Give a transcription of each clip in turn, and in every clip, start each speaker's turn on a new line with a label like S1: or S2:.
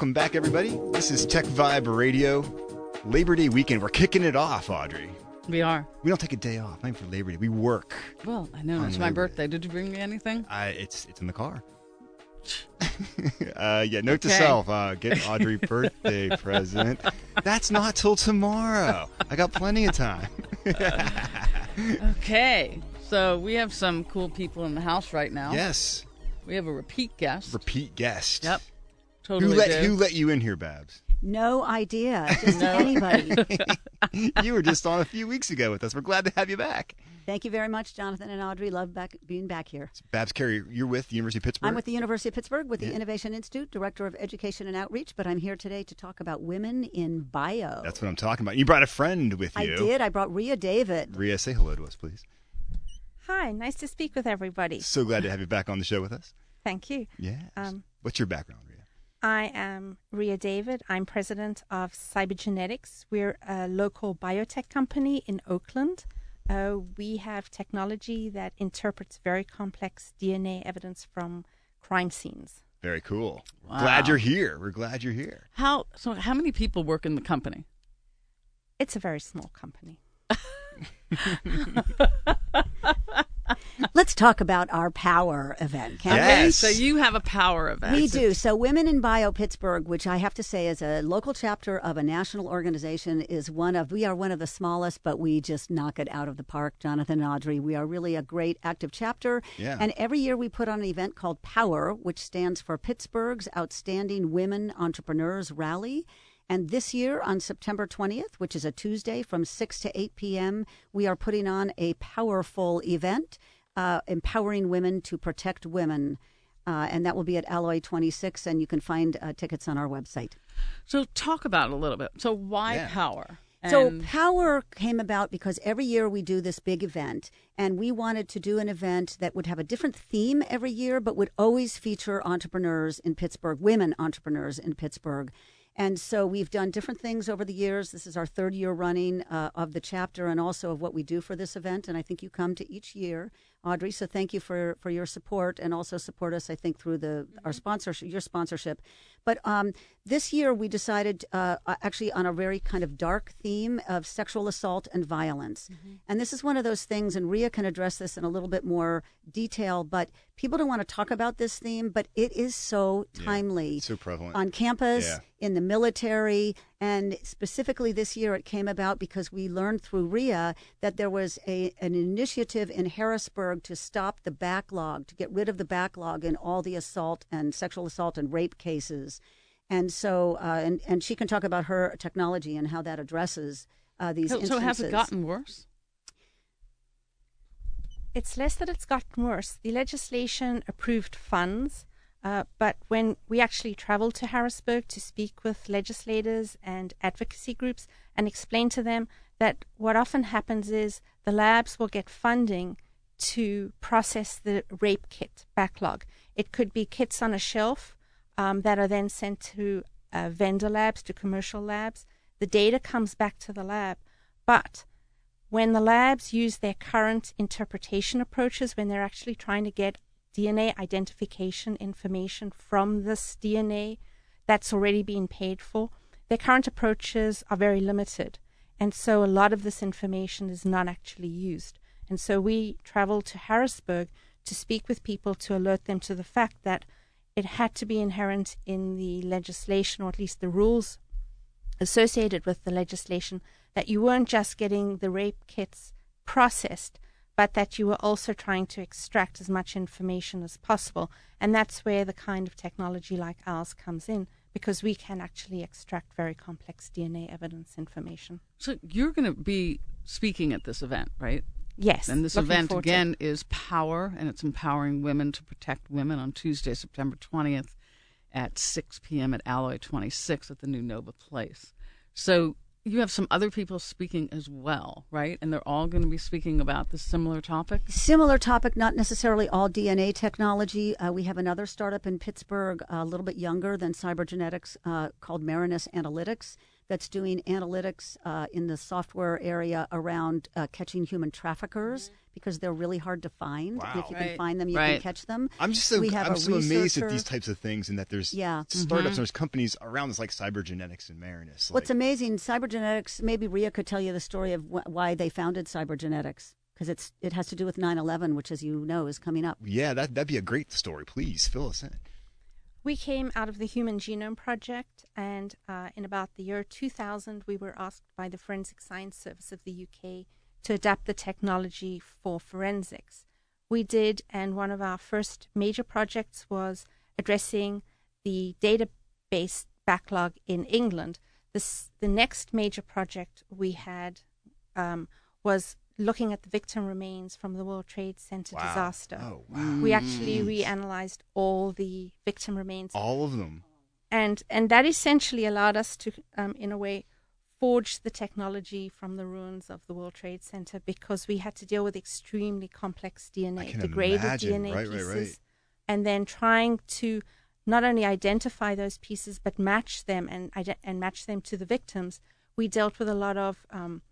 S1: Welcome back, everybody. This is Tech Vibe Radio. Labor Day weekend. We're kicking it off, Audrey.
S2: We are.
S1: We don't take a day off. Not even for Labor Day. We work.
S2: Well, I know. It's my
S1: Labor Day.
S2: birthday. Did you bring me anything?
S1: I, it's it's in the car. uh, yeah, note to self: uh, get Audrey birthday present. That's not till tomorrow. I got plenty of time.
S2: Okay. So we have some cool people in the house right now.
S1: Yes,
S2: We have a repeat guest.
S1: repeat guest.
S2: Yep.
S1: Who let
S2: do.
S1: who let you in here, Babs?
S3: No idea. Just
S2: No.
S3: anybody.
S1: you were just on a few weeks ago with us. We're glad to have you back.
S3: Thank you very much, Jonathan and Audrey. Love back being back here.
S1: Babs Carryer, you're with the University of Pittsburgh.
S3: I'm with the University of Pittsburgh with
S1: Yeah.
S3: the Innovation Institute, Director of Education and Outreach, but I'm here today to talk about women in bio.
S1: That's what I'm talking about. You brought a friend with you.
S3: I did. I brought Ria David.
S1: Ria, say hello to us, please.
S4: Hi, nice to speak with everybody.
S1: So glad to have you back on the show with us.
S4: Thank you.
S1: Yeah.
S4: Um,
S1: What's your background, Ria?
S4: I am Ria David. I'm president of Cybergenetics. We're a local biotech company in Oakland. Uh, we have technology that interprets very complex DNA evidence from crime scenes.
S1: Very cool.
S2: Wow.
S1: Glad you're here. We're glad you're here.
S2: How so? How many people work in the company?
S4: It's a very small company.
S3: Let's talk about our power event, can
S2: Okay,
S1: Yes.
S2: so you have a power event.
S3: we? We do. So, Women in Bio Pittsburgh, which I have to say is a local chapter of a national organization, is one of, we are one of the smallest, but we just knock it out of the park, Jonathan and Audrey. We are really a great active chapter.
S1: Yeah.
S3: And every year we put on an event called Power, which stands for Pittsburgh's Outstanding Women Entrepreneurs Rally. And this year, on September 20th, which is a Tuesday from 6 to 8 p.m., we are putting on a powerful event uh, empowering women to protect women. Uh, and that will be at Alloy 26, and you can find uh, tickets on our website.
S2: So talk about it a little bit. So why
S1: Yeah.
S2: power?
S3: So Power came about because every year we do this big event, and we wanted to do an event that would have a different theme every year, but would always feature entrepreneurs in Pittsburgh, women entrepreneurs in Pittsburgh. And so we've done different things over the years. This is our third year running uh, of the chapter and also of what we do for this event. And I think you come to each year, Audrey. So thank you for, for your support and also support us, I think, through the our sponsorship, your sponsorship. But um, this year we decided uh, actually on a very kind of dark theme of sexual assault and violence. And this is one of those things, and Ria can address this in a little bit more detail, but people don't want to talk about this theme, but it is so timely
S1: So prevalent.
S3: on campus,
S1: Yeah.
S3: in the military, and specifically this year it came about because we learned through Ria that there was a, an initiative in Harrisburg to stop the backlog, to get rid of the backlog in all the assault and sexual assault and rape cases. And so, uh, and, and she can talk about her technology and how that addresses uh, these
S2: so, so has it gotten worse?
S4: It's less that it's gotten worse. The legislation approved funds, uh, but when we actually traveled to Harrisburg to speak with legislators and advocacy groups and explain to them that what often happens is the labs will get funding to process the rape kit backlog. It could be kits on a shelf um, that are then sent to uh, vendor labs, to commercial labs. The data comes back to the lab, but when the labs use their current interpretation approaches, when they're actually trying to get DNA identification information from this DNA that's already been paid for, their current approaches are very limited. And so a lot of this information is not actually used. And so we traveled to Harrisburg to speak with people to alert them to the fact that it had to be inherent in the legislation, or at least the rules associated with the legislation, that you weren't just getting the rape kits processed, but that you were also trying to extract as much information as possible. And that's where the kind of technology like ours comes in, because we can actually extract very complex DNA evidence information.
S2: So you're going to be speaking at this event, right?
S4: Yes.
S2: And this event
S4: forward to
S2: again is Power, and it's empowering women to protect women on Tuesday, September 20th at 6 p.m. at Alloy 26 at the new Nova Place. So you have some other people speaking as well, right? And they're all going to be speaking about the similar topic.
S3: Similar topic, not necessarily all DNA technology. Uh, we have another startup in Pittsburgh, a little bit younger than Cybergenetics, uh, called Marinus Analytics, that's doing analytics uh, in the software area around uh, catching human traffickers because they're really hard to find. And if you can find them, you
S2: Right.
S3: can catch them.
S1: I'm just so
S3: we have
S1: I'm
S3: a
S1: so amazed at these types of things and that there's
S3: Yeah.
S1: startups
S2: Mhm.
S1: and there's companies around this like cybergenetics and Marinus.
S3: What's
S1: like,
S3: amazing, cybergenetics. Maybe Ria could tell you the story of wh- why they founded cybergenetics because it's it has to do with 9/11, which, as you know, is coming up.
S1: Yeah, that that'd be a great story. Please fill us in.
S4: We came out of the Human Genome Project, and uh, in about the year 2000, we were asked by the Forensic Science Service of the UK to adapt the technology for forensics. We did, and one of our first major projects was addressing the database backlog in England. This, the next major project we had um, was looking at the victim remains from the World Trade Center
S1: Wow.
S4: disaster.
S1: Oh wow.
S4: We actually reanalyzed all the victim remains,
S1: All of them.
S4: and and that essentially allowed us to, um, in a way, forge the technology from the ruins of the World Trade Center because we had to deal with extremely complex DNA, degraded
S1: imagine.
S4: DNA
S1: Right, right,
S4: pieces,
S1: right.
S4: and then trying to not only identify those pieces but match them and and match them to the victims. We dealt with a lot of um, it's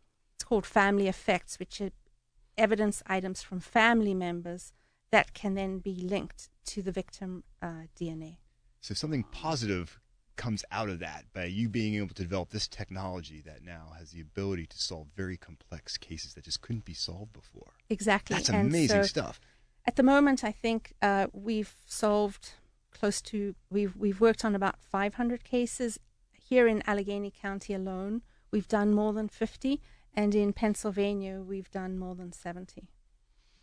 S4: called family effects, which are evidence items from family members that can then be linked to the victim uh, DNA.
S1: So something positive comes out of that by you being able to develop this technology that now has the ability to solve very complex cases that just couldn't be solved before.
S4: Exactly.
S1: That's
S4: And
S1: amazing
S4: so
S1: stuff.
S4: At the moment, I think uh, we've solved close to we've we've worked on about 500 cases here in Allegheny County alone. We've done more than 50, and in Pennsylvania, we've done more than 70.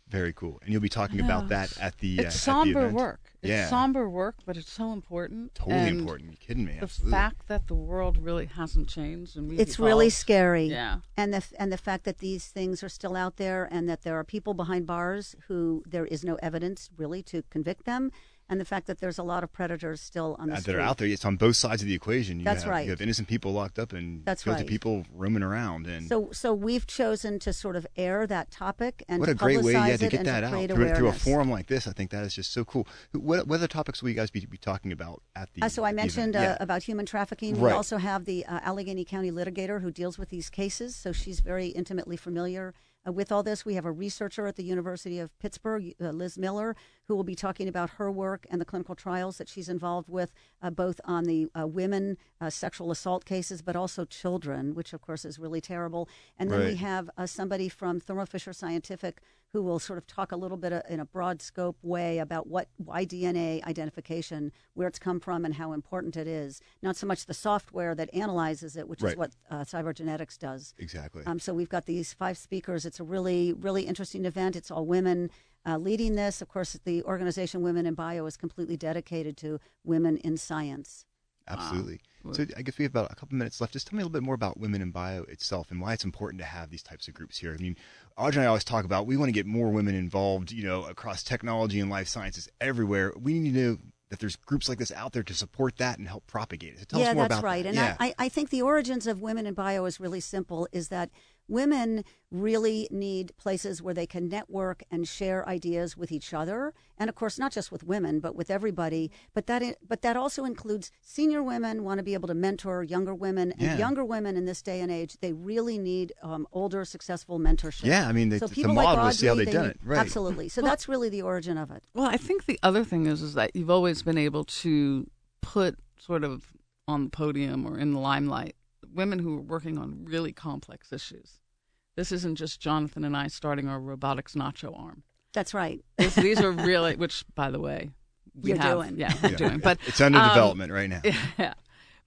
S1: Very cool. And you'll be talking about that at the uh,
S2: it's
S1: at the
S2: somber
S1: event.
S2: work. It's
S1: Yeah.
S2: somber work, but it's so important.
S1: Totally
S2: And
S1: important. You kidding me?
S2: The
S1: Absolutely.
S2: fact that the world really hasn't changed and we've
S3: It's really scary.
S2: Yeah.
S3: and the and the fact that these things are still out there and that there are people behind bars who there is no evidence really to convict them and the fact that there's a lot of predators still on the
S1: Uh,
S3: street
S1: that are out there. It's on both sides of the equation. You
S3: That's
S1: have,
S3: right.
S1: You have innocent people locked up and
S3: That's
S1: guilty
S3: right.
S1: people roaming around. And
S3: so so we've chosen to sort of air that topic and
S1: what a great way, yeah,
S3: publicize
S1: to
S3: it
S1: get
S3: and
S1: that
S3: to
S1: out through, through a forum like this. I think that is just so cool. What, what other topics will you guys be, be talking about at the?
S3: Uh, so I mentioned uh,
S1: Yeah.
S3: about human trafficking. We also have the uh, Allegheny County litigator who deals with these cases, so she's very intimately familiar uh, with all this. We have a researcher at the University of Pittsburgh, uh, Liz Miller, who will be talking about her work and the clinical trials that she's involved with, uh, both on the uh, women uh, sexual assault cases, but also children, which of course is really terrible. And then we have uh, somebody from Thermo Fisher Scientific who will sort of talk a little bit in a broad scope way about what why DNA identification, where it's come from, and how important it is. Not so much the software that analyzes it, which
S1: Right.
S3: is what uh, cybergenetics does.
S1: exactly.
S3: Um, so we've got these five speakers. It's a really, really interesting event. It's all women uh, leading this. Of course, the organization Women in Bio is completely dedicated to women in science.
S1: Absolutely. So I guess we have about a couple minutes left. Just tell me a little bit more about Women in Bio itself and why it's important to have these types of groups here. I mean, Audrey and I always talk about we want to get more women involved, you know, across technology and life sciences everywhere. We need to know that there's groups like this out there to support that and help propagate it. So tell
S3: yeah,
S1: us more
S3: that's
S1: about
S3: right.
S1: that.
S3: And
S1: yeah.
S3: I, I think the origins of women in bio is really simple. Is that women really need places where they can network and share ideas with each other, and of course, not just with women, but with everybody. But that, but that also includes senior women want to be able to mentor younger women, and younger women in this day and age, they really need um, older, successful mentorship.
S1: Yeah, I mean, the-
S3: so
S1: it's a
S3: people like
S1: model to see how they've
S3: they
S1: done
S3: need-
S1: it. Right.
S3: Absolutely. So that's really the origin of it.
S2: Well, I think the other thing is is that you've always been able to put sort of on the podium or in the limelight women who are working on really complex issues. This isn't just Jonathan and I starting our robotics nacho arm.
S3: That's right.
S2: This, these are really, which by the way, we
S3: You're
S2: have,
S3: doing.
S2: yeah, we're
S1: Yeah.
S2: doing. But
S1: it's under
S2: um,
S1: development right now.
S2: Yeah.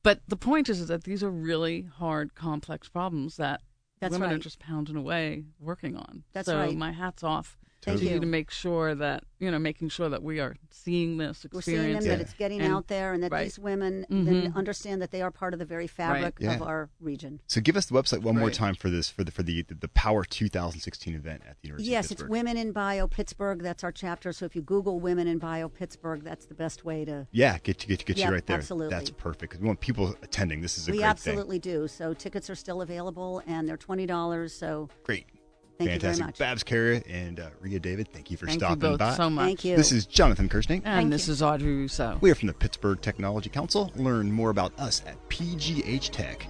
S2: But the point is, is that these are really hard, complex problems that
S3: That's
S2: women are just pounding away working on.
S3: That's
S2: so
S3: right.
S2: my hat's off
S3: Thank
S2: to
S3: you.
S2: to make sure that you know making sure that we are seeing this,
S3: We're seeing them
S2: experiencing
S3: that it's getting
S2: and-
S3: out there, and that
S2: right.
S3: these women then
S2: Mhm.
S3: understand that they are part of the very fabric
S1: Yeah.
S3: of our region.
S1: So give us the website one more time for this for the for the the Power 2016 event at the University
S3: Yes,
S1: of
S3: it's Women in Bio Pittsburgh. That's our chapter. So if you Google Women in Bio Pittsburgh, that's the best way to.
S1: Yeah, get get get
S3: Yeah,
S1: you right there.
S3: absolutely.
S1: That's perfect. 'cause we want people attending. This is a
S3: we
S1: great
S3: absolutely do. So tickets are still available, and they're twenty dollars. So.
S1: Great.
S3: Thank you very
S1: Fantastic.
S3: much.
S1: Babs Carryer and uh, Ria David, thank you for
S2: Thank you
S1: stopping
S2: both
S1: by.
S2: so much.
S3: thank you.
S1: This is Jonathan Kersting.
S2: And
S4: Thank
S2: this
S4: you.
S2: is Audrey Russo.
S1: We are from the Pittsburgh Technology Council. Learn more about us at pghtech.org.